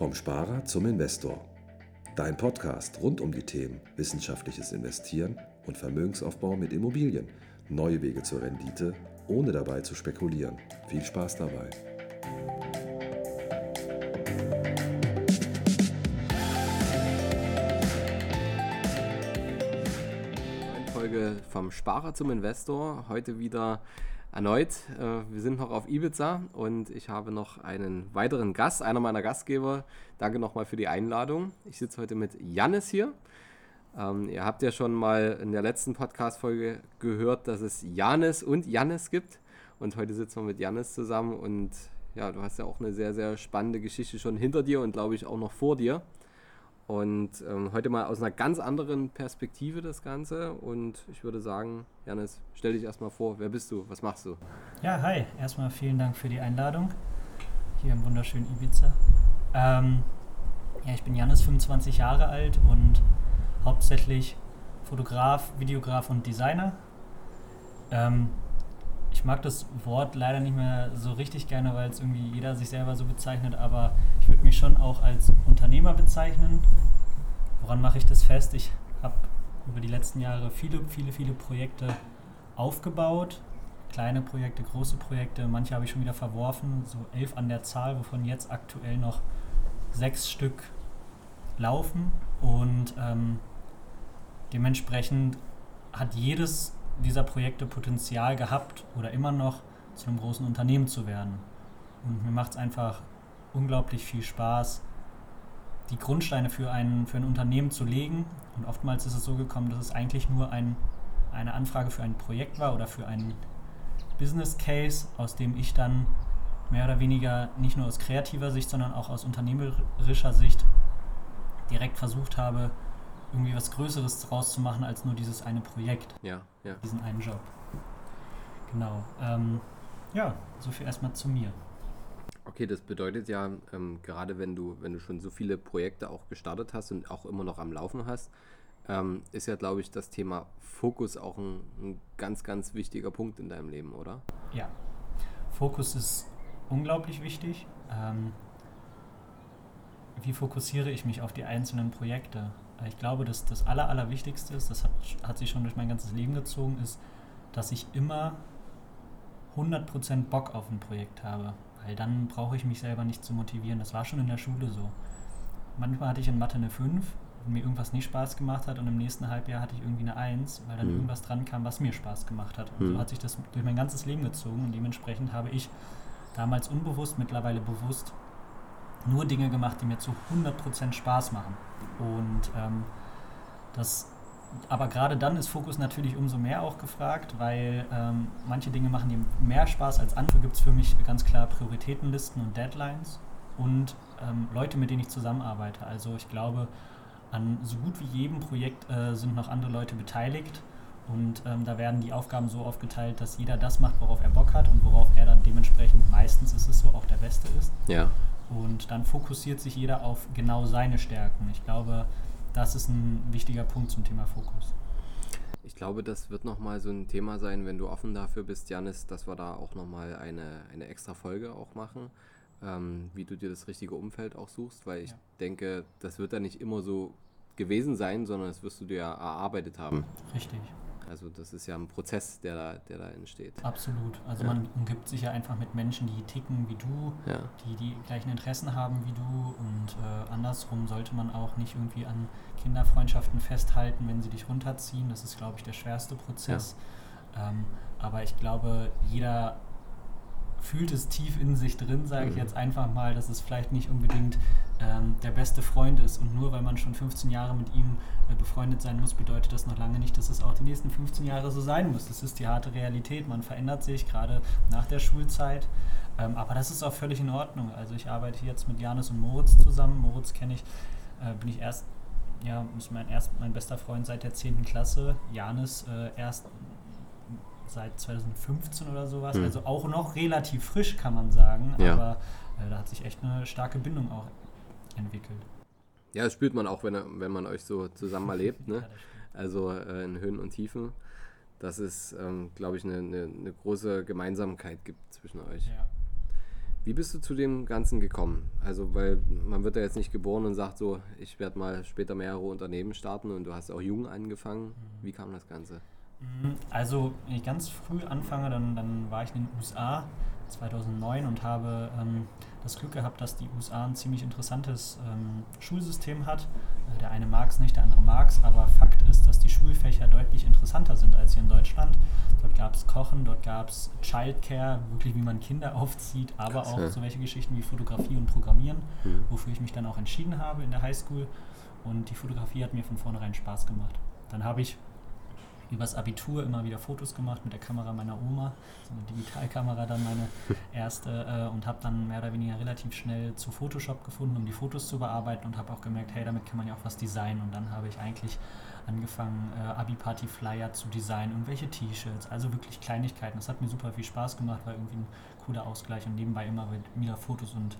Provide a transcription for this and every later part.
Vom Sparer zum Investor. Dein Podcast rund um die Themen wissenschaftliches Investieren und Vermögensaufbau mit Immobilien. Neue Wege zur Rendite, ohne dabei zu spekulieren. Viel Spaß dabei. Folge vom Sparer zum Investor. Heute wieder erneut. Äh, wir sind noch auf Ibiza und ich habe noch einen weiteren Gast, einer meiner Gastgeber. Danke nochmal für die Einladung. Ich sitze heute mit Jannis hier. Ähm, ihr habt ja schon mal in der letzten Podcast-Folge gehört, dass es Janis und Jannis gibt. Und heute sitzen wir mit Jannis zusammen und ja, du hast ja auch eine sehr, sehr spannende Geschichte schon hinter dir und glaube ich auch noch vor dir. Und ähm, heute mal aus einer ganz anderen Perspektive das Ganze. Und ich würde sagen, Janis, stell dich erstmal vor. Wer bist du? Was machst du? Ja, hi. Erstmal vielen Dank für die Einladung hier im wunderschönen Ibiza. Ähm, ja, ich bin Janis, 25 Jahre alt und hauptsächlich Fotograf, Videograf und Designer. Ähm, ich mag das Wort leider nicht mehr so richtig gerne, weil es irgendwie jeder sich selber so bezeichnet, aber ich würde mich schon auch als Unternehmer bezeichnen. Woran mache ich das fest? Ich habe über die letzten Jahre viele, viele, viele Projekte aufgebaut. Kleine Projekte, große Projekte, manche habe ich schon wieder verworfen, so elf an der Zahl, wovon jetzt aktuell noch sechs Stück laufen. Und ähm, dementsprechend hat jedes dieser Projekte Potenzial gehabt oder immer noch zu einem großen Unternehmen zu werden. Und mir macht es einfach unglaublich viel Spaß, die Grundsteine für ein, für ein Unternehmen zu legen. Und oftmals ist es so gekommen, dass es eigentlich nur ein, eine Anfrage für ein Projekt war oder für einen Business Case, aus dem ich dann mehr oder weniger nicht nur aus kreativer Sicht, sondern auch aus unternehmerischer Sicht direkt versucht habe, irgendwie was Größeres draus zu machen als nur dieses eine Projekt. Ja, ja. Diesen einen Job. Genau. Ähm, ja, so viel erstmal zu mir. Okay, das bedeutet ja, ähm, gerade wenn du, wenn du schon so viele Projekte auch gestartet hast und auch immer noch am Laufen hast, ähm, ist ja, glaube ich, das Thema Fokus auch ein, ein, ganz, ganz wichtiger Punkt in deinem Leben, oder? Ja, Fokus ist unglaublich wichtig. Ähm, wie fokussiere ich mich auf die einzelnen Projekte? Ich glaube, dass das Aller, Allerwichtigste ist, das hat, hat sich schon durch mein ganzes Leben gezogen, ist, dass ich immer 100% Bock auf ein Projekt habe. Weil dann brauche ich mich selber nicht zu motivieren. Das war schon in der Schule so. Manchmal hatte ich in Mathe eine 5, wenn mir irgendwas nicht Spaß gemacht hat und im nächsten Halbjahr hatte ich irgendwie eine 1, weil dann mhm. irgendwas dran kam, was mir Spaß gemacht hat. Und mhm. so hat sich das durch mein ganzes Leben gezogen und dementsprechend habe ich damals unbewusst, mittlerweile bewusst nur Dinge gemacht, die mir zu 100% Spaß machen. Und ähm, das, aber gerade dann ist Fokus natürlich umso mehr auch gefragt, weil ähm, manche Dinge machen dir mehr Spaß als andere. Gibt es für mich ganz klar Prioritätenlisten und Deadlines und ähm, Leute, mit denen ich zusammenarbeite. Also ich glaube, an so gut wie jedem Projekt äh, sind noch andere Leute beteiligt. Und ähm, da werden die Aufgaben so aufgeteilt, dass jeder das macht, worauf er Bock hat und worauf er dann dementsprechend meistens ist es so auch der Beste ist. Ja. Und dann fokussiert sich jeder auf genau seine Stärken. Ich glaube, das ist ein wichtiger Punkt zum Thema Fokus. Ich glaube, das wird nochmal so ein Thema sein, wenn du offen dafür bist, Janis, dass wir da auch nochmal eine, eine extra Folge auch machen, ähm, wie du dir das richtige Umfeld auch suchst, weil ich ja. denke, das wird ja nicht immer so gewesen sein, sondern das wirst du dir ja erarbeitet haben. Richtig. Also das ist ja ein Prozess, der da, der da entsteht. Absolut. Also ja. man umgibt sich ja einfach mit Menschen, die ticken wie du, ja. die die gleichen Interessen haben wie du und äh, andersrum sollte man auch nicht irgendwie an Kinderfreundschaften festhalten, wenn sie dich runterziehen. Das ist, glaube ich, der schwerste Prozess. Ja. Ähm, aber ich glaube, jeder fühlt es tief in sich drin, sage mhm. ich jetzt einfach mal, dass es vielleicht nicht unbedingt ähm, der beste Freund ist. Und nur weil man schon 15 Jahre mit ihm äh, befreundet sein muss, bedeutet das noch lange nicht, dass es auch die nächsten 15 Jahre so sein muss. Das ist die harte Realität. Man verändert sich gerade nach der Schulzeit. Ähm, aber das ist auch völlig in Ordnung. Also ich arbeite jetzt mit Janis und Moritz zusammen. Moritz kenne ich, äh, bin ich erst, ja, ist mein, erst, mein bester Freund seit der 10. Klasse. Janis äh, erst seit 2015 oder sowas. Mhm. Also auch noch relativ frisch, kann man sagen. Ja. Aber äh, da hat sich echt eine starke Bindung auch entwickelt. Ja, das spürt man auch, wenn, wenn man euch so zusammen erlebt. Ne? Also äh, in Höhen und Tiefen. Dass es, ähm, glaube ich, eine, eine, eine, große Gemeinsamkeit gibt zwischen euch. Ja. Wie bist du zu dem Ganzen gekommen? Also, weil man wird ja jetzt nicht geboren und sagt so, ich werde mal später mehrere Unternehmen starten und du hast auch jung angefangen. Mhm. Wie kam das Ganze? Mhm, also, wenn ich ganz früh anfange, dann, dann war ich in den USA 2009 und habe ähm, das Glück gehabt, dass die USA ein ziemlich interessantes ähm, Schulsystem hat. Äh, der eine mag es nicht, der andere mag es, aber Fakt ist, dass die Schulfächer deutlich interessanter sind als hier in Deutschland. Dort gab es Kochen, dort gab es Childcare, wirklich wie man Kinder aufzieht, aber Krass, auch ja. so welche Geschichten wie Fotografie und Programmieren, mhm. wofür ich mich dann auch entschieden habe in der Highschool. Und die Fotografie hat mir von vornherein Spaß gemacht. Dann habe ich übers Abitur immer wieder Fotos gemacht mit der Kamera meiner Oma, so eine Digitalkamera dann meine erste äh, und habe dann mehr oder weniger relativ schnell zu Photoshop gefunden, um die Fotos zu bearbeiten und habe auch gemerkt, hey, damit kann man ja auch was designen und dann habe ich eigentlich angefangen, äh, Abi-Party-Flyer zu designen, irgendwelche T-Shirts, also wirklich Kleinigkeiten. Das hat mir super viel Spaß gemacht, war irgendwie ein cooler Ausgleich und nebenbei immer wieder Fotos und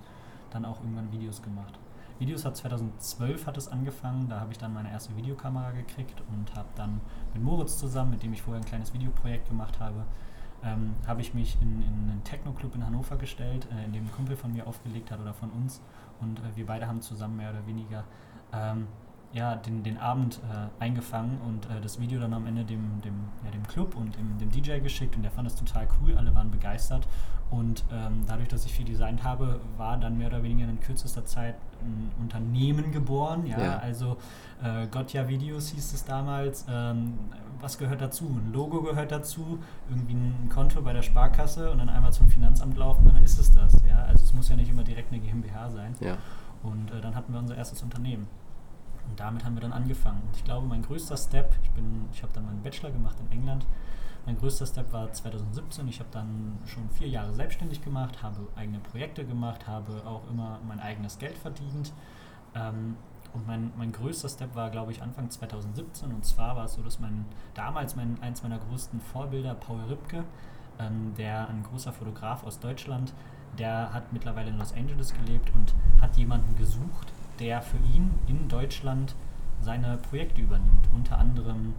dann auch irgendwann Videos gemacht. Videos hat 2012 hat es angefangen, da habe ich dann meine erste Videokamera gekriegt und habe dann mit Moritz zusammen, mit dem ich vorher ein kleines Videoprojekt gemacht habe, ähm, habe ich mich in, in einen Techno-Club in Hannover gestellt, äh, in dem ein Kumpel von mir aufgelegt hat oder von uns. Und äh, wir beide haben zusammen mehr oder weniger ähm, ja, den, den Abend äh, eingefangen und äh, das Video dann am Ende dem, dem, ja, dem Club und dem, dem DJ geschickt und der fand es total cool, alle waren begeistert und ähm, dadurch, dass ich viel designt habe, war dann mehr oder weniger in kürzester Zeit ein Unternehmen geboren, ja, ja. also äh, Gotja Videos hieß es damals, ähm, was gehört dazu? Ein Logo gehört dazu, irgendwie ein Konto bei der Sparkasse und dann einmal zum Finanzamt laufen, dann ist es das, ja, also es muss ja nicht immer direkt eine GmbH sein ja. und äh, dann hatten wir unser erstes Unternehmen. Und damit haben wir dann angefangen. Und ich glaube, mein größter Step, ich, ich habe dann meinen Bachelor gemacht in England. Mein größter Step war 2017. Ich habe dann schon vier Jahre selbstständig gemacht, habe eigene Projekte gemacht, habe auch immer mein eigenes Geld verdient. Ähm, und mein, mein größter Step war, glaube ich, Anfang 2017. Und zwar war es so, dass mein damals mein, eins meiner größten Vorbilder, Paul Ripke, ähm, der ein großer Fotograf aus Deutschland, der hat mittlerweile in Los Angeles gelebt und hat jemanden gesucht, der für ihn in Deutschland seine Projekte übernimmt, unter anderem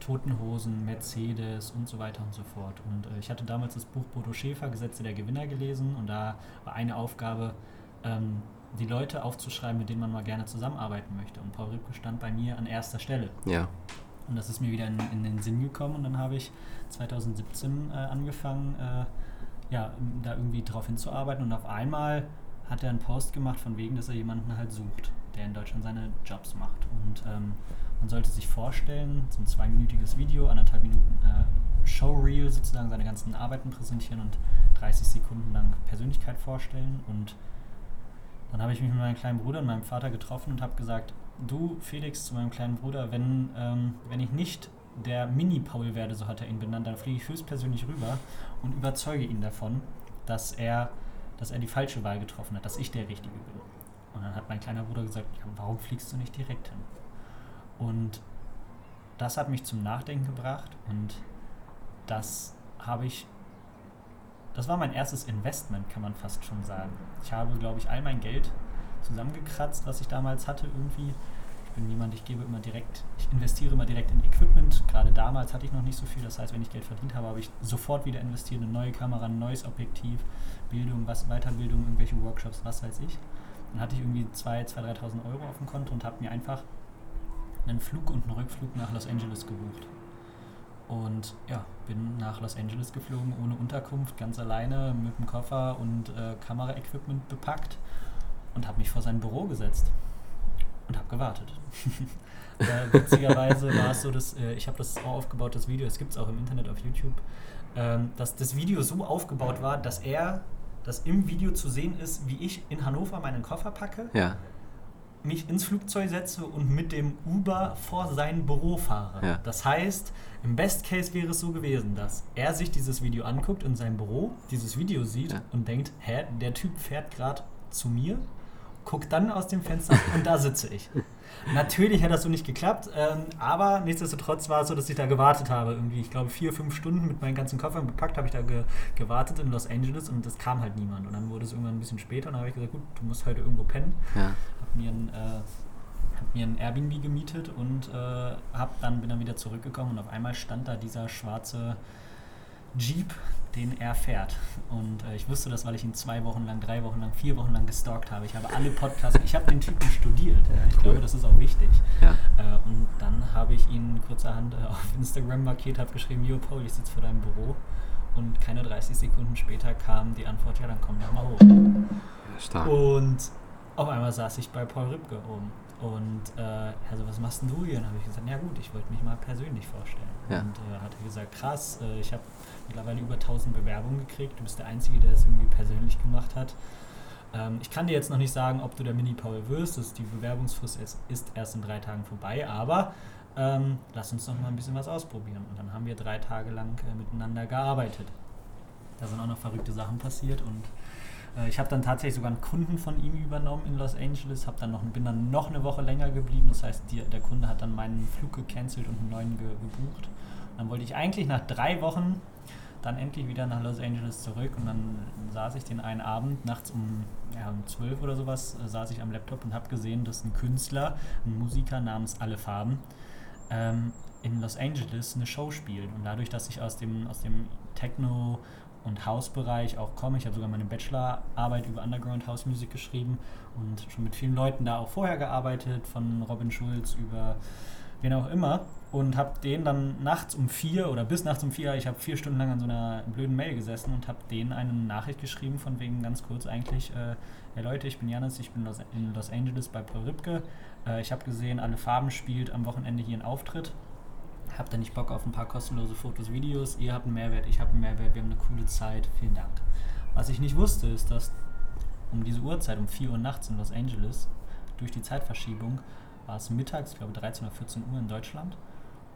Toten Hosen, Mercedes und so weiter und so fort. Und äh, ich hatte damals das Buch Bodo Schäfer, Gesetze der Gewinner gelesen und da war eine Aufgabe, ähm, die Leute aufzuschreiben, mit denen man mal gerne zusammenarbeiten möchte. Und Paul Ripke stand bei mir an erster Stelle. Ja. Und das ist mir wieder in, in den Sinn gekommen und dann habe ich 2017 äh, angefangen, äh, ja, da irgendwie drauf hinzuarbeiten und auf einmal hat er einen Post gemacht von wegen, dass er jemanden halt sucht, der in Deutschland seine Jobs macht. Und ähm, man sollte sich vorstellen, so ein zweiminütiges Video, anderthalb Minuten äh, Showreel sozusagen seine ganzen Arbeiten präsentieren und 30 Sekunden lang Persönlichkeit vorstellen. Und dann habe ich mich mit meinem kleinen Bruder und meinem Vater getroffen und habe gesagt, du Felix zu meinem kleinen Bruder, wenn, ähm, wenn ich nicht der Mini-Paul werde, so hat er ihn benannt, dann fliege ich höchstpersönlich rüber und überzeuge ihn davon, dass er dass er die falsche Wahl getroffen hat, dass ich der Richtige bin. Und dann hat mein kleiner Bruder gesagt, ja, warum fliegst du nicht direkt hin? Und das hat mich zum Nachdenken gebracht und das habe ich, das war mein erstes Investment, kann man fast schon sagen. Ich habe, glaube ich, all mein Geld zusammengekratzt, was ich damals hatte irgendwie bin jemand, ich gebe immer direkt, ich investiere immer direkt in Equipment. Gerade damals hatte ich noch nicht so viel. Das heißt, wenn ich Geld verdient habe, habe ich sofort wieder investiert in neue Kamera, ein neues Objektiv, Bildung, was, Weiterbildung, irgendwelche Workshops, was weiß ich. Dann hatte ich irgendwie 2.000, 2.000, 3.000 Euro auf dem Konto und habe mir einfach einen Flug und einen Rückflug nach Los Angeles gebucht. Und ja, bin nach Los Angeles geflogen, ohne Unterkunft, ganz alleine, mit dem Koffer und äh, Kameraequipment bepackt und habe mich vor sein Büro gesetzt und habe gewartet. äh, witzigerweise war es so, dass äh, ich habe das auch aufgebaut, das Video, es gibt es auch im Internet auf YouTube, ähm, dass das Video so aufgebaut war, dass er, dass im Video zu sehen ist, wie ich in Hannover meinen Koffer packe, ja. mich ins Flugzeug setze und mit dem Uber vor sein Büro fahre. Ja. Das heißt, im Best Case wäre es so gewesen, dass er sich dieses Video anguckt in seinem Büro, dieses Video sieht ja. und denkt, hä, der Typ fährt gerade zu mir guck dann aus dem Fenster und da sitze ich. Natürlich hat das so nicht geklappt, ähm, aber nichtsdestotrotz war es so, dass ich da gewartet habe. Irgendwie, ich glaube, vier, fünf Stunden mit meinen ganzen Koffern bepackt habe ich da ge gewartet in Los Angeles und es kam halt niemand. Und dann wurde es irgendwann ein bisschen später und dann habe ich gesagt, gut, du musst heute irgendwo pennen. Ja. Hab mir ein, äh, hab mir ein Airbnb gemietet und äh, hab dann, bin dann wieder zurückgekommen und auf einmal stand da dieser schwarze Jeep, den er fährt. Und äh, ich wusste das, weil ich ihn zwei Wochen lang, drei Wochen lang, vier Wochen lang gestalkt habe. Ich habe alle Podcasts, ich habe den Typen studiert. Ja. Ich cool. glaube, das ist auch wichtig. Ja. Äh, und dann habe ich ihn kurzerhand äh, auf Instagram markiert, habe geschrieben, Jo Paul, ich sitze vor deinem Büro. Und keine 30 Sekunden später kam die Antwort, ja, dann komm doch mal hoch. Ja, stark. Und auf einmal saß ich bei Paul Ripke oben. Und äh, also was machst denn du hier? Und habe ich gesagt, ja gut, ich wollte mich mal persönlich vorstellen. Ja. Und äh, hat er gesagt, krass, äh, ich habe mittlerweile über 1000 Bewerbungen gekriegt. Du bist der Einzige, der es irgendwie persönlich gemacht hat. Ähm, ich kann dir jetzt noch nicht sagen, ob du der Mini-Paul wirst. Das die Bewerbungsfrist ist, ist erst in drei Tagen vorbei, aber ähm, lass uns noch mal ein bisschen was ausprobieren. Und dann haben wir drei Tage lang äh, miteinander gearbeitet. Da sind auch noch verrückte Sachen passiert und ich habe dann tatsächlich sogar einen Kunden von ihm übernommen in Los Angeles, hab dann noch, bin dann noch eine Woche länger geblieben. Das heißt, die, der Kunde hat dann meinen Flug gecancelt und einen neuen ge, gebucht. Dann wollte ich eigentlich nach drei Wochen dann endlich wieder nach Los Angeles zurück und dann saß ich den einen Abend nachts um, ja, um 12 oder sowas, äh, saß ich am Laptop und habe gesehen, dass ein Künstler, ein Musiker namens Alle Farben, ähm, in Los Angeles eine Show spielt. Und dadurch, dass ich aus dem, aus dem Techno- und House-Bereich. Auch komme, ich habe sogar meine Bachelorarbeit über Underground House Music geschrieben und schon mit vielen Leuten da auch vorher gearbeitet, von Robin Schulz über wen auch immer. Und habe den dann nachts um vier oder bis nachts um vier, ich habe vier Stunden lang an so einer blöden Mail gesessen und habe denen eine Nachricht geschrieben von wegen ganz kurz eigentlich, äh, hey Leute, ich bin Janis, ich bin in Los Angeles bei Paul Ripke, äh, ich habe gesehen, alle Farben spielt am Wochenende hier einen Auftritt, habt ihr nicht Bock auf ein paar kostenlose Fotos, Videos, ihr habt einen Mehrwert, ich habe einen Mehrwert, wir haben eine coole Zeit, vielen Dank. Was ich nicht wusste, ist, dass um diese Uhrzeit, um 4 Uhr nachts in Los Angeles, durch die Zeitverschiebung, war es mittags, ich glaube 13 oder 14 Uhr in Deutschland,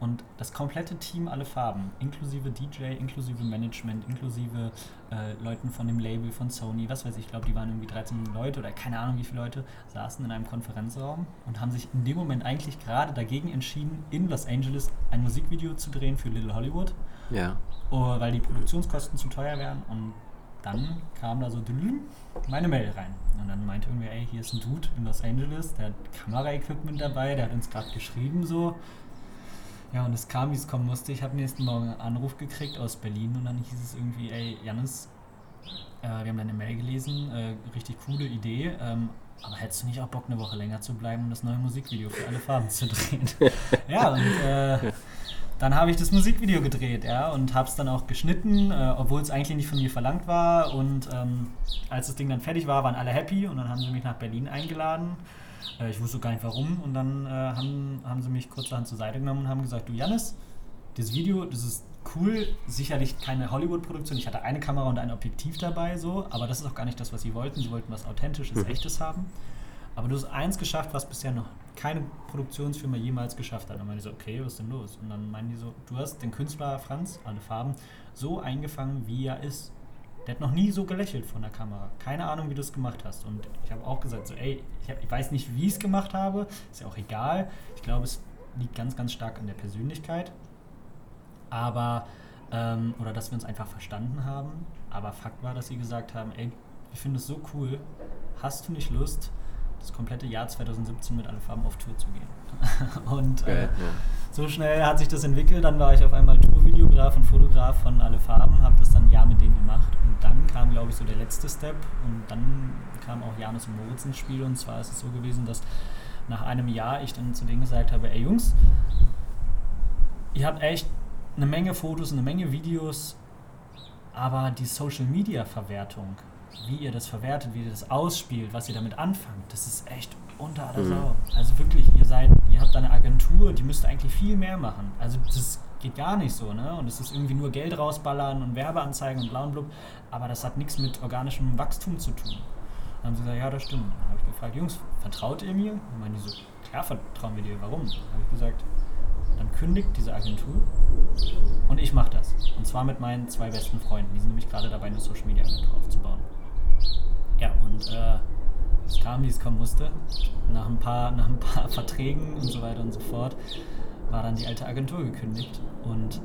und das komplette Team, alle Farben, inklusive DJ, inklusive Management, inklusive äh, Leuten von dem Label von Sony, was weiß ich, ich glaube, die waren irgendwie 13 Leute oder keine Ahnung wie viele Leute, saßen in einem Konferenzraum und haben sich in dem Moment eigentlich gerade dagegen entschieden, in Los Angeles ein Musikvideo zu drehen für Little Hollywood. Ja. Oh, weil die Produktionskosten zu teuer wären und dann kam da so meine Mail rein. Und dann meinte irgendwer, ey, hier ist ein Dude in Los Angeles, der hat Kameraequipment dabei, der hat uns gerade geschrieben so, ja, und es kam, wie es kommen musste. Ich habe nächsten Morgen einen Anruf gekriegt aus Berlin und dann hieß es irgendwie, ey, Janis, äh, wir haben deine Mail gelesen, äh, richtig coole Idee, ähm, aber hättest du nicht auch Bock, eine Woche länger zu bleiben und das neue Musikvideo für alle Farben zu drehen? ja, und äh, dann habe ich das Musikvideo gedreht, ja, und habe es dann auch geschnitten, äh, obwohl es eigentlich nicht von mir verlangt war. Und ähm, als das Ding dann fertig war, waren alle happy und dann haben sie mich nach Berlin eingeladen. Äh, ich wusste gar nicht warum. Und dann äh, haben, haben sie mich kurzerhand zur Seite genommen und haben gesagt, du Janis, das Video, das ist cool, sicherlich keine Hollywood-Produktion. Ich hatte eine Kamera und ein Objektiv dabei, so, aber das ist auch gar nicht das, was sie wollten. Sie wollten was Authentisches, mhm. Echtes haben. Aber du hast eins geschafft, was bisher noch keine Produktionsfirma jemals geschafft hat. Und dann meinte ich so, okay, was ist denn los? Und dann meinen die so, du hast den Künstler Franz, alle Farben, so eingefangen, wie er ist. Der hat noch nie so gelächelt von der Kamera. Keine Ahnung, wie du es gemacht hast. Und ich habe auch gesagt, so, ey, ich, hab, ich weiß nicht, wie ich es gemacht habe. Ist ja auch egal. Ich glaube, es liegt ganz, ganz stark an der Persönlichkeit. Aber, ähm, oder dass wir uns einfach verstanden haben. Aber Fakt war, dass sie gesagt haben, ey, ich finde es so cool. Hast du nicht Lust, das komplette Jahr 2017 mit alle Farben auf Tour zu gehen? und äh, ja. so schnell hat sich das entwickelt. Dann war ich auf einmal Tourvideograf und Fotograf von Alle Farben, habe das dann ein Jahr mit denen gemacht. Und dann kam, glaube ich, so der letzte Step. Und dann kam auch Janus und Moritz ins Spiel. Und zwar ist es so gewesen, dass nach einem Jahr ich dann zu denen gesagt habe: Ey Jungs, ihr habt echt eine Menge Fotos, eine Menge Videos, aber die Social Media Verwertung, wie ihr das verwertet, wie ihr das ausspielt, was ihr damit anfangt, das ist echt unter aller mhm. Sau. Also wirklich, ihr seid, ihr habt eine Agentur, die müsste eigentlich viel mehr machen. Also das geht gar nicht so, ne? Und es ist irgendwie nur Geld rausballern und Werbeanzeigen und bla und blub, aber das hat nichts mit organischem Wachstum zu tun. Dann haben sie gesagt, ja, das stimmt. Dann habe ich gefragt, Jungs, vertraut ihr mir? Und meinen die so, klar vertrauen wir dir, warum? Dann habe ich gesagt, dann kündigt diese Agentur und ich mache das. Und zwar mit meinen zwei besten Freunden. Die sind nämlich gerade dabei, eine Social Media Agentur aufzubauen. Ja, und äh, es kam, wie es kommen musste. Nach ein, paar, nach ein paar Verträgen und so weiter und so fort war dann die alte Agentur gekündigt. Und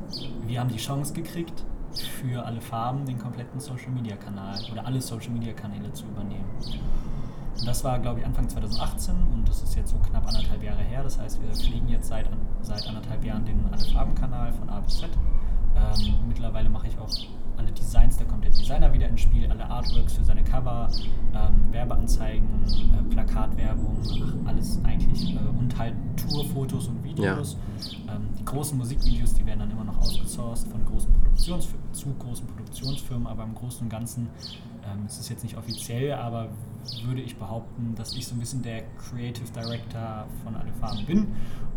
wir haben die Chance gekriegt, für alle Farben den kompletten Social Media Kanal oder alle Social Media Kanäle zu übernehmen. Und das war, glaube ich, Anfang 2018 und das ist jetzt so knapp anderthalb Jahre her. Das heißt, wir fliegen jetzt seit, seit anderthalb Jahren den Alle Farben Kanal von A bis Z Ähm, mittlerweile mache ich auch alle Designs, da kommt der Designer wieder ins Spiel, alle Artworks für seine Cover, ähm, Werbeanzeigen, äh, Plakatwerbung, alles eigentlich. Äh, und halt Tourfotos und Videos. Ja. Ähm, die großen Musikvideos, die werden dann immer noch ausgesourced von großen Produktionsfirmen, zu großen Produktionsfirmen, aber im Großen und Ganzen ähm, es ist jetzt nicht offiziell, aber würde ich behaupten, dass ich so ein bisschen der Creative Director von Alle Farben bin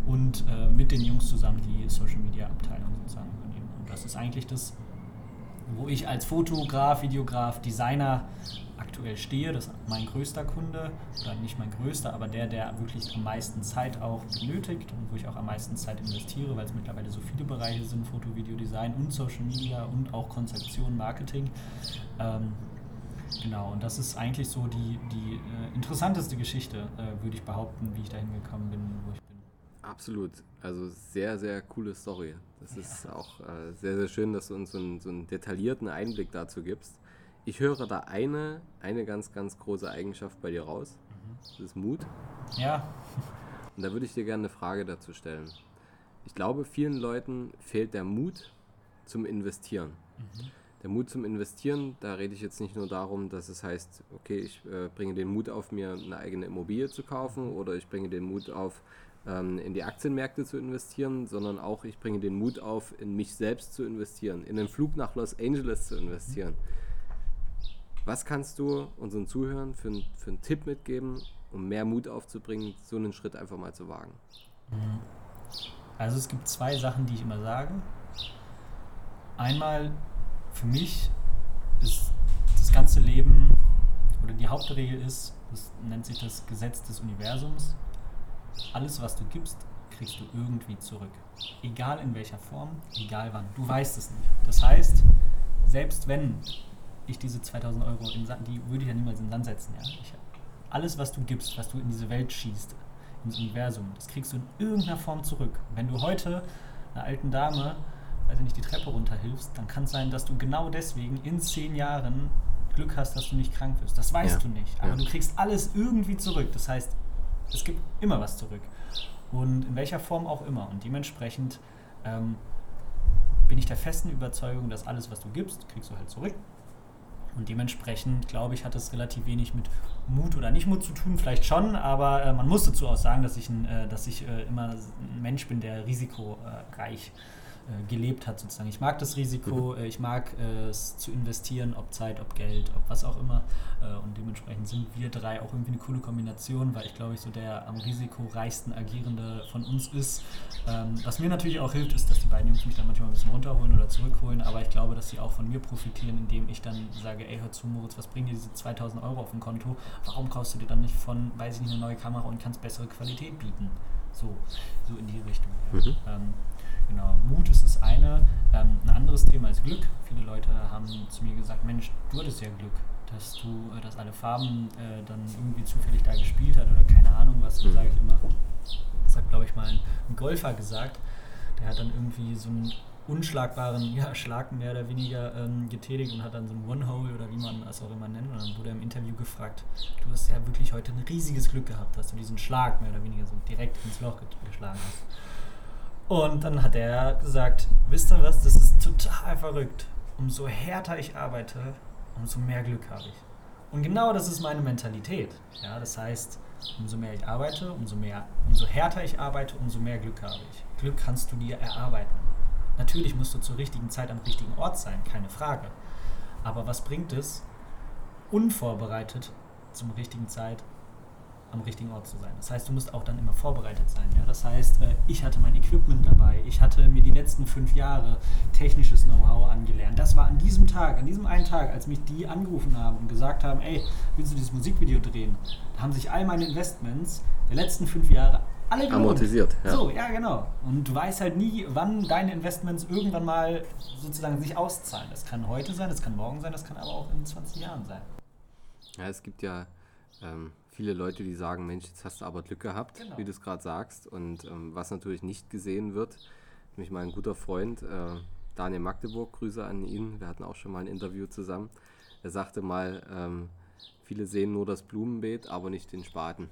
und äh, mit den Jungs zusammen die Social Media Abteilung sozusagen übernehmen. Und das ist eigentlich das, wo ich als Fotograf, Videograf, Designer aktuell stehe. Das ist mein größter Kunde, oder nicht mein größter, aber der, der wirklich am meisten Zeit auch benötigt und wo ich auch am meisten Zeit investiere, weil es mittlerweile so viele Bereiche sind, Foto, Video, Design und Social Media und auch Konzeption, Marketing. Ähm, Genau, und das ist eigentlich so die, die äh, interessanteste Geschichte, äh, würde ich behaupten, wie ich da hingekommen bin, wo ich bin. Absolut. Also sehr, sehr coole Story. Das ja. ist auch äh, sehr, sehr schön, dass du uns so einen, so einen detaillierten Einblick dazu gibst. Ich höre da eine, eine ganz, ganz große Eigenschaft bei dir raus. Mhm. Das ist Mut. Ja. Und da würde ich dir gerne eine Frage dazu stellen. Ich glaube, vielen Leuten fehlt der Mut zum Investieren. Mhm. Der Mut zum Investieren, da rede ich jetzt nicht nur darum, dass es heißt, okay, ich äh, bringe den Mut auf, mir eine eigene Immobilie zu kaufen oder ich bringe den Mut auf, ähm, in die Aktienmärkte zu investieren, sondern auch ich bringe den Mut auf, in mich selbst zu investieren, in den Flug nach Los Angeles zu investieren. Was kannst du unseren Zuhörern für, für einen Tipp mitgeben, um mehr Mut aufzubringen, so einen Schritt einfach mal zu wagen? Mhm. Also es gibt zwei Sachen, die ich immer sage. Einmal für mich ist das ganze Leben oder die Hauptregel ist, das nennt sich das Gesetz des Universums. Alles, was du gibst, kriegst du irgendwie zurück. Egal in welcher Form, egal wann. Du weißt es nicht. Das heißt, selbst wenn ich diese 2000 Euro in Sand, die würde ich ja niemals in den Sand setzen. Ja? Ich, alles, was du gibst, was du in diese Welt schießt, ins Universum, das kriegst du in irgendeiner Form zurück. Wenn du heute einer alten Dame weiß ich nicht, die Treppe runterhilfst, dann kann es sein, dass du genau deswegen in zehn Jahren Glück hast, dass du nicht krank wirst. Das weißt ja. du nicht. Aber ja. du kriegst alles irgendwie zurück. Das heißt, es gibt immer was zurück. Und in welcher Form auch immer. Und dementsprechend ähm, bin ich der festen Überzeugung, dass alles, was du gibst, kriegst du halt zurück. Und dementsprechend, glaube ich, hat das relativ wenig mit Mut oder nicht Mut zu tun, vielleicht schon, aber äh, man muss dazu auch sagen, dass ich, ein, äh, dass ich äh, immer ein Mensch bin, der risikoreich äh, gelebt hat sozusagen. Ich mag das Risiko, äh, ich mag äh, es zu investieren, ob Zeit, ob Geld, ob was auch immer. und dementsprechend sind wir drei auch irgendwie eine coole Kombination, weil ich glaube ich so der am risikoreichsten agierende von uns ist. Ähm, was mir natürlich auch hilft, ist, dass die beiden Jungs mich dann manchmal ein bisschen runterholen oder zurückholen, aber ich glaube, dass sie auch von mir profitieren, indem ich dann sage, ey, hör zu Moritz, was bringen dir diese 2000 Euro auf dem Konto? Warum kaufst du dir dann nicht von, weiß ich nicht, eine neue Kamera und kannst bessere Qualität bieten? So, so in die Richtung. Ja. Mhm. Ähm, Genau, Mut ist das eine. Ähm, ein anderes Thema ist Glück. Viele Leute haben zu mir gesagt, Mensch, du hattest ja Glück, dass du, äh, dass alle Farben äh, dann irgendwie zufällig da gespielt hat oder keine Ahnung was. Mhm. sage ich immer, das hat glaube ich mal ein, ein Golfer gesagt, der hat dann irgendwie so einen unschlagbaren ja, Schlag mehr oder weniger ähm, getätigt und hat dann so ein One-Hole oder wie man das auch immer nennt. Und dann wurde er im Interview gefragt, du hast ja wirklich heute ein riesiges Glück gehabt, dass du diesen Schlag mehr oder weniger so direkt ins Loch geschlagen hast. Und dann hat er gesagt, wisst ihr was, das ist total verrückt. Umso härter ich arbeite, umso mehr Glück habe ich. Und genau das ist meine Mentalität. Ja, das heißt, umso mehr ich arbeite, umso mehr, umso härter ich arbeite, umso mehr Glück habe ich. Glück kannst du dir erarbeiten. Natürlich musst du zur richtigen Zeit am richtigen Ort sein, keine Frage. Aber was bringt es, unvorbereitet zum richtigen Zeit am richtigen Ort zu sein. Das heißt, du musst auch dann immer vorbereitet sein. Ja? Das heißt, äh, ich hatte mein Equipment dabei, ich hatte mir die letzten fünf Jahre technisches Know-how angelernt. Das war an diesem Tag, an diesem einen Tag, als mich die angerufen haben und gesagt haben, ey, willst du dieses Musikvideo drehen? Da haben sich all meine Investments der letzten fünf Jahre alle gelohnt. amortisiert. Ja. So, ja, genau. Und du weißt halt nie, wann deine Investments irgendwann mal sozusagen sich auszahlen. Das kann heute sein, das kann morgen sein, das kann aber auch in 20 Jahren sein. Ja, es gibt ja ähm, viele Leute, die sagen, Mensch, jetzt hast du aber Glück gehabt, genau. wie du es gerade sagst. Und ähm, was natürlich nicht gesehen wird, nämlich mein guter Freund äh, Daniel Magdeburg, Grüße an ihn, wir hatten auch schon mal ein Interview zusammen. Er sagte mal, ähm, viele sehen nur das Blumenbeet, aber nicht den Spaten.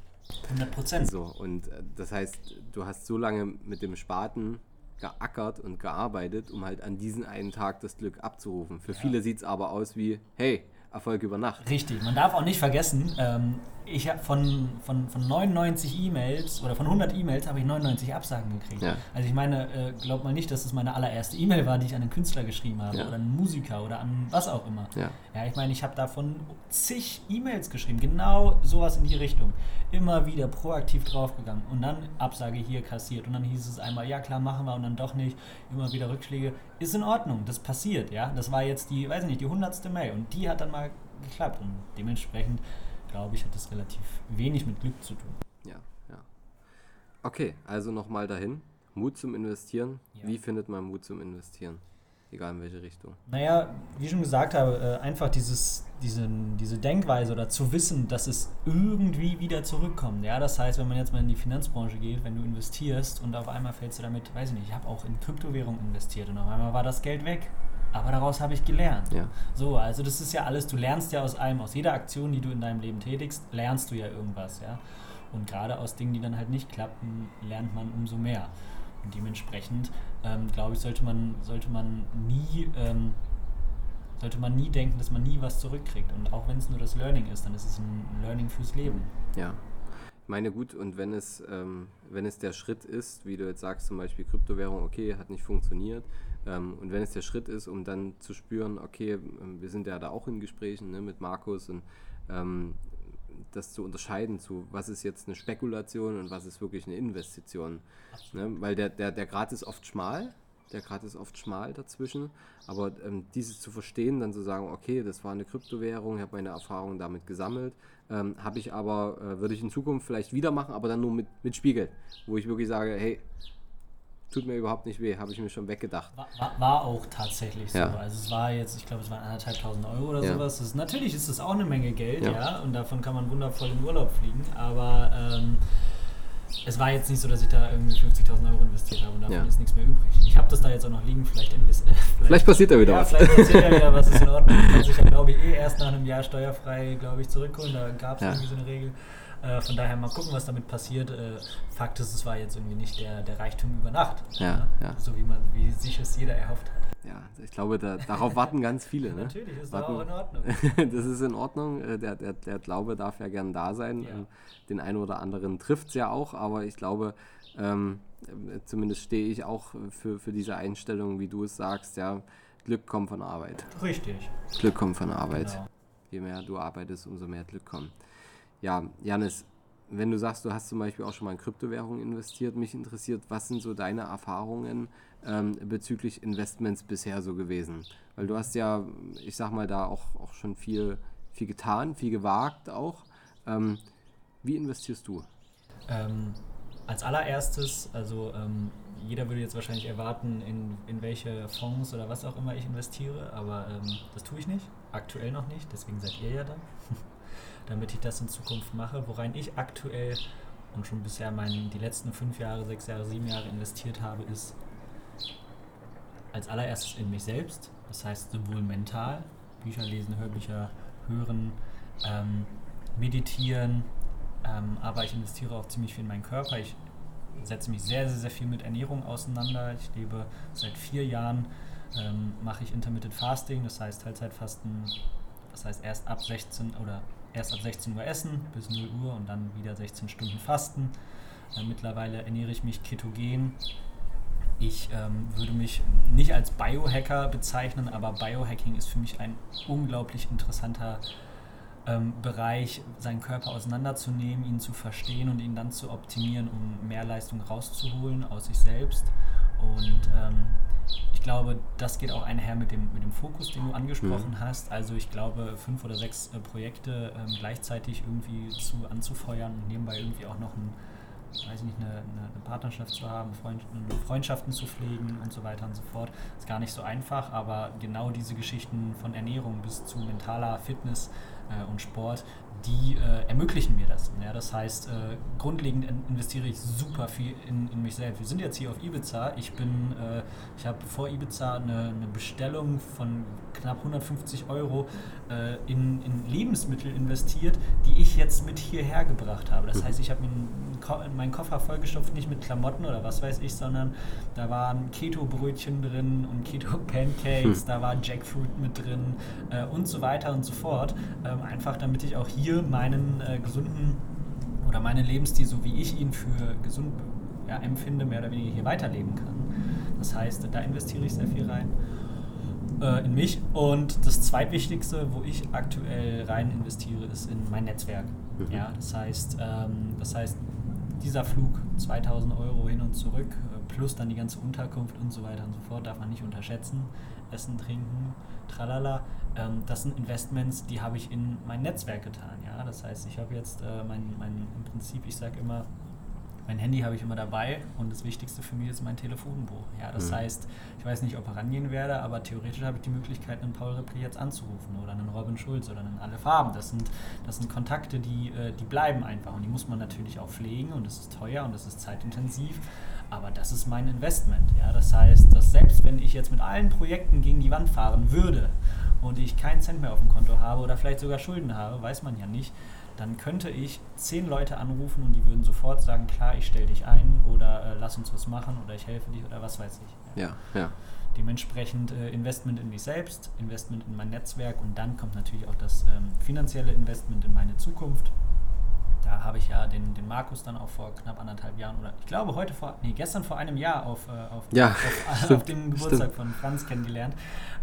100 Prozent. So, und äh, das heißt, du hast so lange mit dem Spaten geackert und gearbeitet, um halt an diesem einen Tag das Glück abzurufen. Für viele sieht es aber aus wie, hey, Erfolg über Nacht. Richtig, man darf auch nicht vergessen, ähm, ich habe von, von, von 99 E-Mails oder von 100 E-Mails habe ich 99 Absagen gekriegt. Ja. Also ich meine, äh, glaub mal nicht, dass es meine allererste E-Mail war, die ich an einen Künstler geschrieben habe Ja. oder einen Musiker oder an was auch immer. Ja. Ja, ich meine, ich habe davon zig E-Mails geschrieben, genau sowas in die Richtung. Immer wieder proaktiv draufgegangen und dann Absage hier kassiert und dann hieß es einmal, ja klar, machen wir und dann doch nicht. Immer wieder Rückschläge. Ist in Ordnung, das passiert, ja. Das war jetzt die, weiß ich nicht, die hundertste Mail und die hat dann mal geklappt und dementsprechend, glaube ich, hat das relativ wenig mit Glück zu tun. Ja, ja. Okay, also nochmal dahin. Mut zum Investieren. Ja. Wie findet man Mut zum Investieren? Egal in welche Richtung. Naja, wie ich schon gesagt habe, äh, einfach dieses, diesen, diese Denkweise oder zu wissen, dass es irgendwie wieder zurückkommt. Ja, das heißt, wenn man jetzt mal in die Finanzbranche geht, wenn du investierst und auf einmal fällst du damit, weiß ich nicht, ich habe auch in Kryptowährung investiert und auf einmal war das Geld weg. Aber daraus habe ich gelernt. Ja. So, also das ist ja alles, du lernst ja aus allem, aus jeder Aktion, die du in deinem Leben tätigst, lernst du ja irgendwas, ja. Und gerade aus Dingen, die dann halt nicht klappen, lernt man umso mehr. Und dementsprechend, ähm, glaube ich, sollte man, sollte man nie, ähm, sollte man nie denken, dass man nie was zurückkriegt. Und auch wenn es nur das Learning ist, dann ist es ein Learning fürs Leben. Ja. Ich meine, gut, und wenn es, ähm, wenn es der Schritt ist, wie du jetzt sagst, zum Beispiel Kryptowährung, okay, hat nicht funktioniert, ähm, und wenn es der Schritt ist, um dann zu spüren, okay, ähm, wir sind ja da auch in Gesprächen ne, mit Markus und ähm, das zu unterscheiden zu, was ist jetzt eine Spekulation und was ist wirklich eine Investition. Ne? Weil der, der, der Grad ist oft schmal, der Grad ist oft schmal dazwischen, aber ähm, dieses zu verstehen, dann zu sagen, okay, das war eine Kryptowährung, ich habe meine Erfahrungen damit gesammelt, ähm, habe ich aber, äh, würde ich in Zukunft vielleicht wieder machen, aber dann nur mit, mit Spiegel, wo ich wirklich sage, hey, tut mir überhaupt nicht weh, habe ich mir schon weggedacht. War, war, war auch tatsächlich so. Ja. Also es war jetzt, ich glaube, es waren anderthalbtausend Euro oder Ja. sowas. Das natürlich ist das auch eine Menge Geld, Ja. ja. und davon kann man wundervoll in Urlaub fliegen. Aber ähm, es war jetzt nicht so, dass ich da irgendwie 50.000 Euro investiert habe und davon ist nichts mehr übrig. Ich habe das da jetzt auch noch liegen, vielleicht investiert. Vielleicht passiert da wieder ja, was. Vielleicht passiert ja wieder was, ist in Ordnung. Sich ja, glaube ich, eh erst nach einem Jahr steuerfrei, glaube ich, zurückholen. Da gab es irgendwie so eine Regel. Äh, von daher mal gucken, was damit passiert. Äh, Fakt ist, es war jetzt irgendwie nicht der, der Reichtum über Nacht. Ja, ja. So wie man, wie sich es jeder erhofft hat. Ja, ich glaube, da, darauf warten ganz viele. Ne? Natürlich, ist Warten- auch in Ordnung. das ist in Ordnung. Äh, Der, der, der Glaube darf ja gern da sein. Ja. Ähm, Den einen oder anderen trifft es ja auch, aber ich glaube, ähm, äh, zumindest stehe ich auch für, für diese Einstellung, wie du es sagst, ja, Glück kommt von Arbeit. Richtig. Glück kommt von Arbeit. Genau. Je mehr du arbeitest, umso mehr Glück kommt. Ja, Janis, wenn du sagst, du hast zum Beispiel auch schon mal in Kryptowährungen investiert, mich interessiert, was sind so deine Erfahrungen ähm, bezüglich Investments bisher so gewesen? Weil du hast ja, ich sag mal, da auch, auch schon viel, viel getan, viel gewagt auch. Ähm, wie investierst du? Ähm, als allererstes, also ähm, jeder würde jetzt wahrscheinlich erwarten, in, in welche Fonds oder was auch immer ich investiere, aber ähm, das tue ich nicht, aktuell noch nicht, deswegen seid ihr ja da, damit ich das in Zukunft mache. Worein ich aktuell und schon bisher mein, die letzten fünf Jahre, sechs Jahre, sieben Jahre investiert habe, ist als allererstes in mich selbst, das heißt sowohl mental, Bücher lesen, Hörbücher hören, ähm, meditieren, ähm, aber ich investiere auch ziemlich viel in meinen Körper. Ich setze mich sehr, sehr, sehr viel mit Ernährung auseinander. Ich lebe seit vier Jahren, ähm, mache ich Intermittent Fasting, das heißt Teilzeitfasten, das heißt erst ab 16 oder erst ab 16 Uhr essen bis 0 Uhr und dann wieder 16 Stunden fasten. Äh, mittlerweile ernähre ich mich ketogen. Ich ähm, würde mich nicht als Biohacker bezeichnen, aber Biohacking ist für mich ein unglaublich interessanter ähm, Bereich, seinen Körper auseinanderzunehmen, ihn zu verstehen und ihn dann zu optimieren, um mehr Leistung rauszuholen aus sich selbst. Und ähm, ich glaube, das geht auch einher mit dem, mit dem Fokus, den du angesprochen hast. Also ich glaube, fünf oder sechs äh, Projekte ähm, gleichzeitig irgendwie zu anzufeuern und nebenbei irgendwie auch noch ein weiß ich nicht, eine, eine, eine Partnerschaft zu haben, Freund, Freundschaften zu pflegen und so weiter und so fort. Ist gar nicht so einfach, aber genau diese Geschichten von Ernährung bis zu mentaler Fitness äh, und Sport, die äh, ermöglichen mir das. Ja, das heißt, äh, grundlegend investiere ich super viel in, in, mich selbst. Wir sind jetzt hier auf Ibiza. Ich bin, äh, ich habe vor Ibiza eine, eine, Bestellung von knapp 150 Euro äh, in, in, Lebensmittel investiert, die ich jetzt mit hierher gebracht habe. Das mhm. heißt, ich habe meinen Koffer vollgestopft, nicht mit Klamotten oder was weiß ich, sondern da waren Keto-Brötchen drin und Keto-Pancakes, hm. da war Jackfruit mit drin äh, und so weiter und so fort. Ähm, einfach damit ich auch hier meinen äh, gesunden oder meinen Lebensstil, so wie ich ihn für gesund ja, empfinde, mehr oder weniger hier weiterleben kann. Das heißt, da investiere ich sehr viel rein äh, in mich. Und das zweitwichtigste, wo ich aktuell rein investiere, ist in mein Netzwerk. Mhm. Ja, das heißt, ähm, das heißt, dieser Flug 2000 Euro hin und zurück äh, plus dann die ganze Unterkunft und so weiter und so fort darf man nicht unterschätzen. Essen, trinken, tralala. Ähm, das sind Investments, die habe ich in mein Netzwerk getan. Ja? Das heißt, ich habe jetzt äh, mein, mein, im Prinzip, ich sage immer, mein Handy habe ich immer dabei und das Wichtigste für mich ist mein Telefonbuch. Ja, das mhm. heißt, ich weiß nicht, ob ich rangehen werde, aber theoretisch habe ich die Möglichkeit, einen Paul Ripley jetzt anzurufen oder einen Robin Schulz oder einen Alle Farben. Das sind, das sind Kontakte, die, äh, die bleiben einfach und die muss man natürlich auch pflegen und das ist teuer und das ist zeitintensiv. Aber das ist mein Investment. Ja? Das heißt, dass selbst wenn ich jetzt mit allen Projekten gegen die Wand fahren würde und ich keinen Cent mehr auf dem Konto habe oder vielleicht sogar Schulden habe, weiß man ja nicht, dann könnte ich zehn Leute anrufen und die würden sofort sagen, klar, ich stelle dich ein oder äh, lass uns was machen oder ich helfe dir oder was weiß ich. Ja, ja. ja. Dementsprechend äh, Investment in mich selbst, Investment in mein Netzwerk und dann kommt natürlich auch das ähm, finanzielle Investment in meine Zukunft. Da habe ich ja den, den Markus dann auch vor knapp anderthalb Jahren oder ich glaube heute vor, nee, gestern vor einem Jahr auf, äh, auf, ja, auf, stimmt, auf dem Geburtstag stimmt. von Franz kennengelernt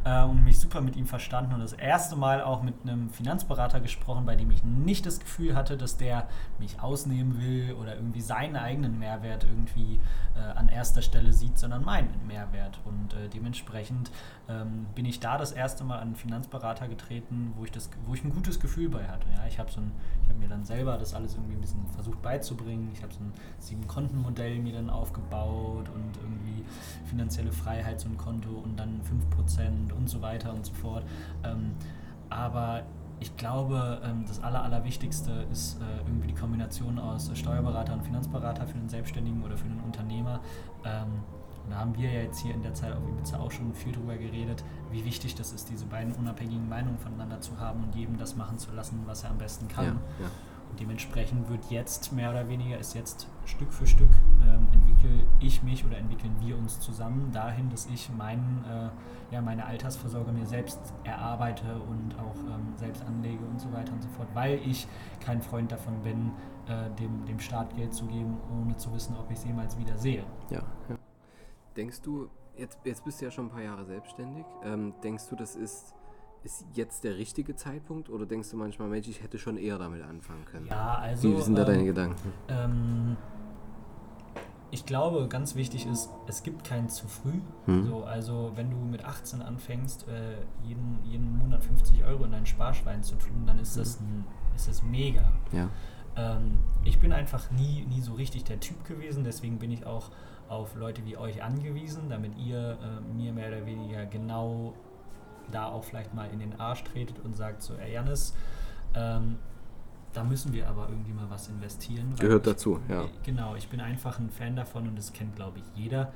äh, und mich super mit ihm verstanden und das erste Mal auch mit einem Finanzberater gesprochen, bei dem ich nicht das Gefühl hatte, dass der mich ausnehmen will oder irgendwie seinen eigenen Mehrwert irgendwie äh, an erster Stelle sieht, sondern meinen Mehrwert. Und äh, dementsprechend ähm, bin ich da das erste Mal an einen Finanzberater getreten, wo ich, das, wo ich ein gutes Gefühl bei hatte. Ja, ich habe so hab mir dann selber das alles irgendwie ein bisschen versucht beizubringen. Ich habe so ein Sieben-Konten-Modell mir dann aufgebaut und irgendwie finanzielle Freiheit, so ein Konto und dann 5% und so weiter und so fort. Ähm, aber ich glaube, ähm, das Aller, Allerwichtigste ist äh, irgendwie die Kombination aus Steuerberater und Finanzberater für den Selbstständigen oder für den Unternehmer. Ähm, da haben wir ja jetzt hier in der Zeit auf Ibiza auch schon viel drüber geredet, wie wichtig das ist, diese beiden unabhängigen Meinungen voneinander zu haben und jedem das machen zu lassen, was er am besten kann. Ja, ja. Dementsprechend wird jetzt mehr oder weniger, ist jetzt Stück für Stück, ähm, entwickle ich mich oder entwickeln wir uns zusammen dahin, dass ich mein, äh, ja, meine Altersvorsorge mir selbst erarbeite und auch ähm, selbst anlege und so weiter und so fort, weil ich kein Freund davon bin, äh, dem, dem Staat Geld zu geben, ohne zu wissen, ob ich es jemals wieder sehe. Ja, ja. Denkst du, jetzt, jetzt bist du ja schon ein paar Jahre selbstständig, ähm, denkst du, das ist ist jetzt der richtige Zeitpunkt oder denkst du manchmal, Mensch, ich hätte schon eher damit anfangen können? Ja, also. Wie sind da ähm, deine Gedanken? Ähm, ich glaube, ganz wichtig ist, es gibt kein zu früh. Hm. So, also, wenn du mit 18 anfängst, äh, jeden, jeden Monat 50 Euro in dein Sparschwein zu tun, dann ist, hm. das, ein, ist das mega. Ja. Ähm, ich bin einfach nie, nie so richtig der Typ gewesen, deswegen bin ich auch auf Leute wie euch angewiesen, damit ihr äh, mir mehr oder weniger genau da auch vielleicht mal in den Arsch tretet und sagt so, ey Janis, ähm, da müssen wir aber irgendwie mal was investieren. Gehört ich, dazu, ja. Genau, ich bin einfach ein Fan davon und das kennt, glaube ich, jeder.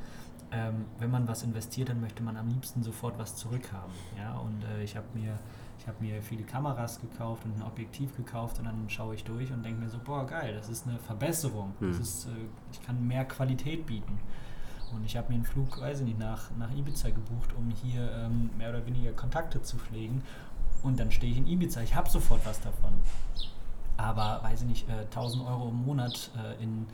Ähm, wenn man was investiert, dann möchte man am liebsten sofort was zurückhaben. Ja? Und äh, ich habe mir, hab mir viele Kameras gekauft und ein Objektiv gekauft und dann schaue ich durch und denke mir so, boah, geil, das ist eine Verbesserung. Hm. Das ist, äh, ich kann mehr Qualität bieten. Und ich habe mir einen Flug, weiß ich nicht, nach, nach Ibiza gebucht, um hier ähm, mehr oder weniger Kontakte zu pflegen. Und dann stehe ich in Ibiza. Ich habe sofort was davon. Aber, weiß ich nicht, äh, 1000 Euro im Monat äh, in,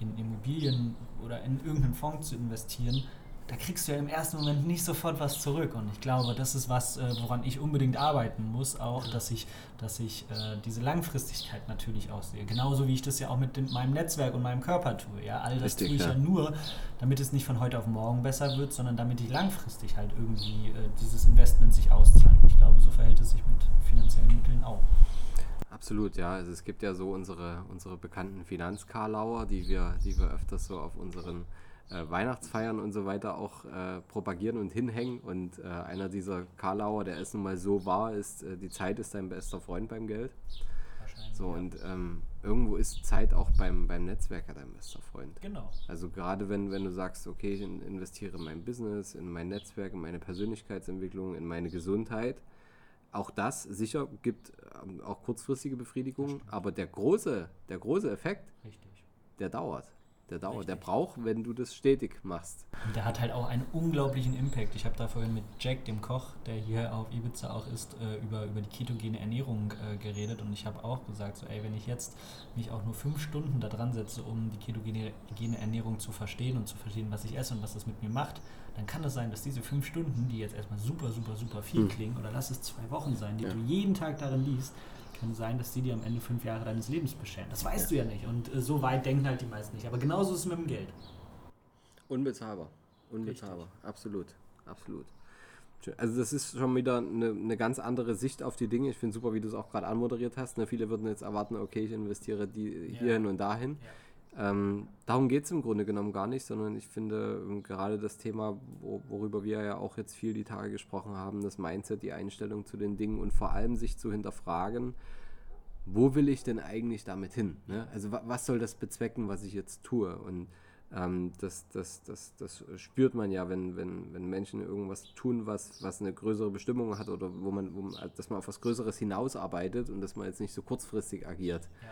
in Immobilien oder in irgendeinen Fonds zu investieren, da kriegst du ja im ersten Moment nicht sofort was zurück. Und ich glaube, das ist was, äh, woran ich unbedingt arbeiten muss, auch, dass ich, dass ich äh, diese Langfristigkeit natürlich auch sehe. Genauso wie ich das ja auch mit dem, meinem Netzwerk und meinem Körper tue. Ja? All das Richtig, tue ich ja. ja. nur, damit es nicht von heute auf morgen besser wird, sondern damit ich langfristig halt irgendwie äh, dieses Investment sich auszahlt. Und ich glaube, so verhält es sich mit finanziellen Mitteln auch. Absolut, ja. Also es gibt ja so unsere, unsere bekannten Finanzkarlauer, die wir, die wir öfters so auf unseren äh, Weihnachtsfeiern und so weiter auch äh, propagieren und hinhängen. Und äh, einer dieser Karlauer, der es nun mal so war, ist, äh, die Zeit ist dein bester Freund beim Geld. So, ja. und ähm, irgendwo ist Zeit auch beim, beim Netzwerker dein bester Freund. Genau. Also gerade wenn, wenn du sagst, okay, ich investiere in mein Business, in mein Netzwerk, in meine Persönlichkeitsentwicklung, in meine Gesundheit, auch das sicher gibt ähm, auch kurzfristige Befriedigung, aber der große, der große Effekt, Richtig. der dauert. Der dauert, Richtig. der braucht, wenn du das stetig machst. Und der hat halt auch einen unglaublichen Impact. Ich habe da vorhin mit Jack, dem Koch, der hier auf Ibiza auch ist, äh, über, über die ketogene Ernährung äh, geredet und ich habe auch gesagt, so ey, wenn ich jetzt mich auch nur fünf Stunden da dran setze, um die ketogene Ernährung zu verstehen und zu verstehen, was ich esse und was das mit mir macht, dann kann es sein, dass diese fünf Stunden, die jetzt erstmal super, super, super viel mhm. klingen, oder lass es zwei Wochen sein, die ja. du jeden Tag darin liest, kann sein, dass die dir am Ende fünf Jahre deines Lebens bescheren. Das weißt ja. du ja nicht. Und äh, so weit denken halt die meisten nicht. Aber genauso ist es mit dem Geld. Unbezahlbar. Unbezahlbar. Richtig. Absolut. Absolut. Also das ist schon wieder eine, eine, ganz andere Sicht auf die Dinge. Ich finde super, wie du es auch gerade anmoderiert hast. Ne? Viele würden jetzt erwarten, okay, ich investiere die ja. hierhin und dahin. Ja. Ähm, darum geht es im Grunde genommen gar nicht, sondern ich finde ähm, gerade das Thema, wo, worüber wir ja auch jetzt viel die Tage gesprochen haben, das Mindset, die Einstellung zu den Dingen und vor allem sich zu hinterfragen, wo will ich denn eigentlich damit hin? Ne? Also was soll das bezwecken, was ich jetzt tue? Und ähm, das, das, das, das spürt man ja, wenn, wenn, wenn Menschen irgendwas tun, was, was eine größere Bestimmung hat oder wo man, wo man, dass man auf was Größeres hinausarbeitet und dass man jetzt nicht so kurzfristig agiert. Ja.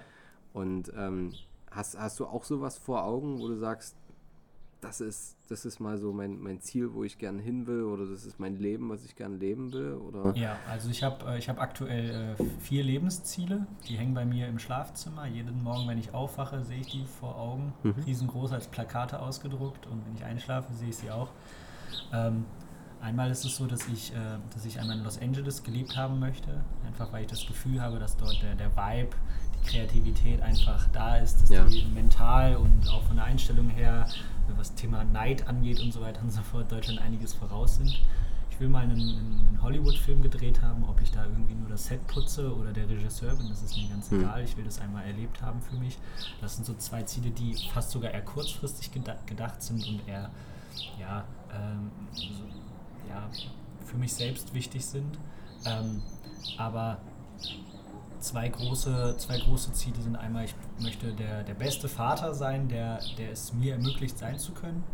Und ähm, hast, hast du auch sowas vor Augen, wo du sagst, das ist, das ist mal so mein, mein Ziel, wo ich gerne hin will oder das ist mein Leben, was ich gerne leben will? Oder? Ja, also ich habe äh, ich hab aktuell äh, vier Lebensziele, die hängen bei mir im Schlafzimmer. Jeden Morgen, wenn ich aufwache, sehe ich die vor Augen, mhm. riesengroß als Plakate ausgedruckt und wenn ich einschlafe, sehe ich sie auch. Ähm, einmal ist es so, dass ich, äh, dass ich einmal in Los Angeles gelebt haben möchte, einfach weil ich das Gefühl habe, dass dort der, der Vibe, Kreativität einfach da ist, dass ja. die mental und auch von der Einstellung her was Thema Neid angeht und so weiter und so fort, Deutschland einiges voraus sind. Ich will mal einen, einen Hollywood-Film gedreht haben, ob ich da irgendwie nur das Set putze oder der Regisseur bin, das ist mir ganz mhm. egal. Ich will das einmal erlebt haben für mich. Das sind so zwei Ziele, die fast sogar eher kurzfristig gedacht sind und eher ja, ähm, so, ja, für mich selbst wichtig sind. Ähm, aber zwei große, zwei große Ziele sind einmal, ich möchte der, der beste Vater sein, der, der es mir ermöglicht sein zu können.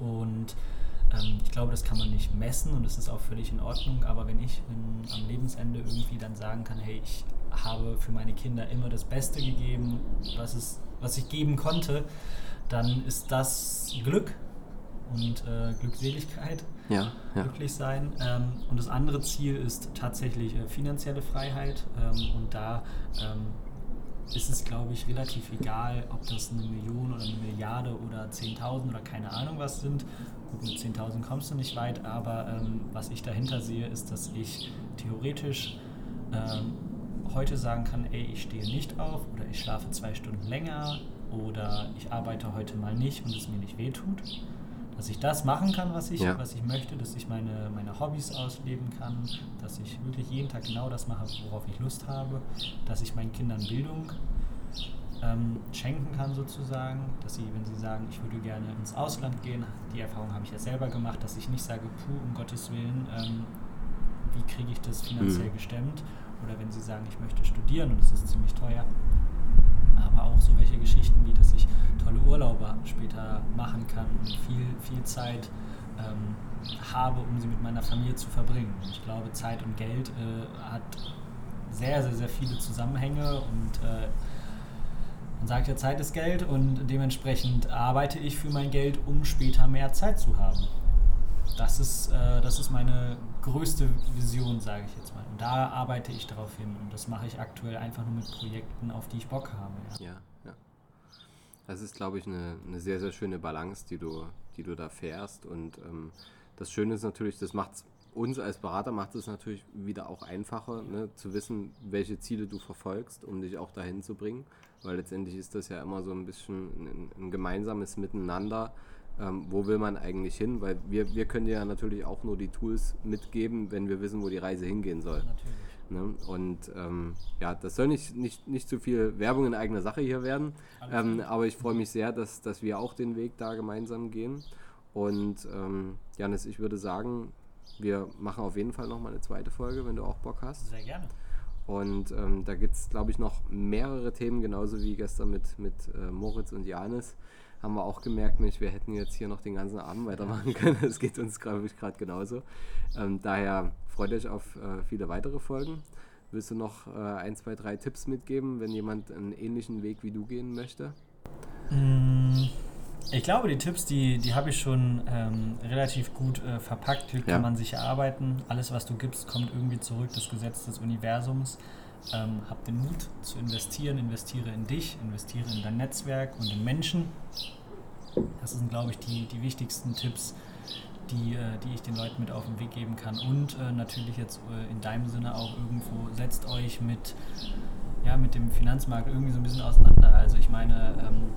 Und ähm, ich glaube, das kann man nicht messen und das ist auch völlig in Ordnung. Aber wenn ich in, am Lebensende irgendwie dann sagen kann, hey, ich habe für meine Kinder immer das Beste gegeben, was, es, was ich geben konnte, dann ist das Glück und äh, Glückseligkeit, ja, ja. glücklich sein. Ähm, und das andere Ziel ist tatsächlich äh, finanzielle Freiheit. Ähm, und da ähm, ist es, glaube ich, relativ egal, ob das eine Million oder eine Milliarde oder 10.000 oder keine Ahnung was sind. Gut, mit 10.000 kommst du nicht weit, aber ähm, was ich dahinter sehe, ist, dass ich theoretisch ähm, heute sagen kann, ey, ich stehe nicht auf oder ich schlafe zwei Stunden länger oder ich arbeite heute mal nicht und es mir nicht wehtut dass ich das machen kann, was ich, ja. was ich möchte, dass ich meine, meine Hobbys ausleben kann, dass ich wirklich jeden Tag genau das mache, worauf ich Lust habe, dass ich meinen Kindern Bildung ähm, schenken kann sozusagen, dass sie, wenn sie sagen, ich würde gerne ins Ausland gehen, die Erfahrung habe ich ja selber gemacht, dass ich nicht sage, puh, um Gottes Willen, ähm, wie kriege ich das finanziell mhm. gestemmt, oder wenn sie sagen, ich möchte studieren und es ist ziemlich teuer, aber auch so welche Geschichten wie, dass ich tolle Urlaube später machen kann und viel, viel Zeit ähm, habe, um sie mit meiner Familie zu verbringen. Und ich glaube, Zeit und Geld äh, hat sehr, sehr, sehr viele Zusammenhänge und äh, man sagt ja, Zeit ist Geld und dementsprechend arbeite ich für mein Geld, um später mehr Zeit zu haben. Das ist, äh, das ist meine größte Vision, sage ich jetzt mal. Und da arbeite ich darauf hin. Und das mache ich aktuell einfach nur mit Projekten, auf die ich Bock habe. Ja, ja. ja. Das ist, glaube ich, eine, eine sehr, sehr schöne Balance, die du, die du da fährst. Und ähm, das Schöne ist natürlich, das macht uns als Berater macht es natürlich wieder auch einfacher, ne, zu wissen, welche Ziele du verfolgst, um dich auch dahin zu bringen. Weil letztendlich ist das ja immer so ein bisschen ein, ein gemeinsames Miteinander ähm, wo will man eigentlich hin? Weil wir, wir können ja natürlich auch nur die Tools mitgeben, wenn wir wissen, wo die Reise hingehen soll. Ne? Und ähm, ja, das soll nicht, nicht, nicht zu viel Werbung in eigener Sache hier werden. Ähm, aber ich freue mich sehr, dass, dass wir auch den Weg da gemeinsam gehen. Und ähm, Janis, ich würde sagen, wir machen auf jeden Fall nochmal eine zweite Folge, wenn du auch Bock hast. Sehr gerne. Und ähm, da gibt es, glaube ich, noch mehrere Themen, genauso wie gestern mit, mit äh, Moritz und Janis. Haben wir auch gemerkt, Mensch, wir hätten jetzt hier noch den ganzen Abend weitermachen können. Das geht uns, glaube ich, gerade genauso. Ähm, daher freut euch auf äh, viele weitere Folgen. Willst du noch äh, ein, zwei, drei Tipps mitgeben, wenn jemand einen ähnlichen Weg wie du gehen möchte? Mm, ich glaube, die Tipps, die, die habe ich schon ähm, relativ gut äh, verpackt. Hier Ja. kann man sich erarbeiten. Alles, was du gibst, kommt irgendwie zurück. Das Gesetz des Universums. Ähm, hab den Mut zu investieren. Investiere in dich, investiere in dein Netzwerk und in Menschen. Das sind, glaube ich, die, die wichtigsten Tipps, die, äh, die ich den Leuten mit auf den Weg geben kann. Und äh, natürlich jetzt äh, in deinem Sinne auch irgendwo, setzt euch mit, ja, mit dem Finanzmarkt irgendwie so ein bisschen auseinander. Also ich meine, ähm,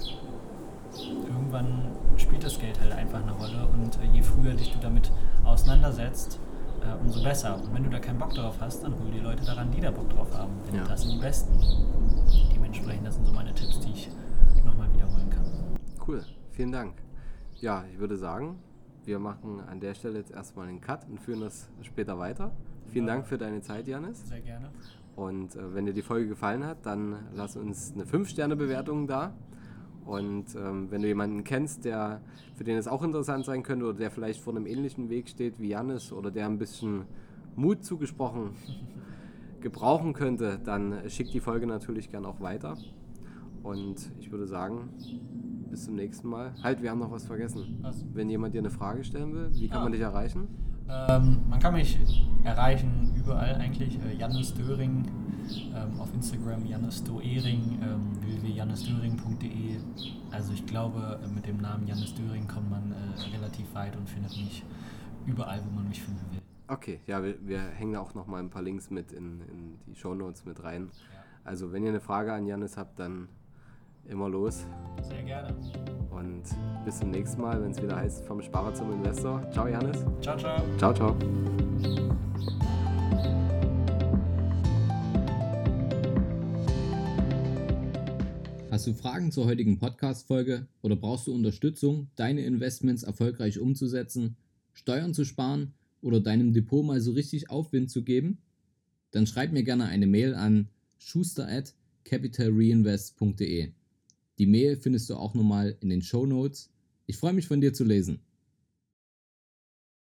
irgendwann spielt das Geld halt einfach eine Rolle und äh, je früher dich du damit auseinandersetzt, äh, umso besser. Und wenn du da keinen Bock drauf hast, dann hol die Leute daran, die da Bock drauf haben. Denn Ja. das sind die Besten. Dementsprechend, das sind so meine Tipps, die ich nochmal wiederholen kann. Cool, vielen Dank. Ja, ich würde sagen, wir machen an der Stelle jetzt erstmal einen Cut und führen das später weiter. Vielen Dank für deine Zeit, Janis. Sehr gerne. Und äh, wenn dir die Folge gefallen hat, dann lass uns eine 5-Sterne-Bewertung da. Und ähm, wenn du jemanden kennst, der, für den es auch interessant sein könnte oder der vielleicht vor einem ähnlichen Weg steht wie Janis oder der ein bisschen Mut zugesprochen gebrauchen könnte, dann schick die Folge natürlich gern auch weiter. Und ich würde sagen, bis zum nächsten Mal. Halt, wir haben noch was vergessen. Was? Wenn jemand dir eine Frage stellen will, wie kann Ah. man dich erreichen? Ähm, man kann mich erreichen überall eigentlich. Äh, Jannis Döring ähm, auf Instagram, Jannis Doering, ähm, www.jannisdöring.de. Also ich glaube, äh, mit dem Namen Jannis Döring kommt man äh, relativ weit und findet mich überall, wo man mich finden will. Okay, ja, wir, wir hängen auch noch mal ein paar Links mit in, in die Shownotes mit rein. Also wenn ihr eine Frage an Janis habt, dann immer los. Sehr gerne. Und bis zum nächsten Mal, wenn es wieder heißt vom Sparer zum Investor. Ciao Janis. Ciao, ciao. Ciao, ciao. Hast du Fragen zur heutigen Podcast-Folge oder brauchst du Unterstützung, deine Investments erfolgreich umzusetzen, Steuern zu sparen oder deinem Depot mal so richtig Aufwind zu geben? Dann schreib mir gerne eine Mail an schuster at capitalreinvest.de. Die Mail findest du auch nochmal in den Show Notes. Ich freue mich von dir zu lesen.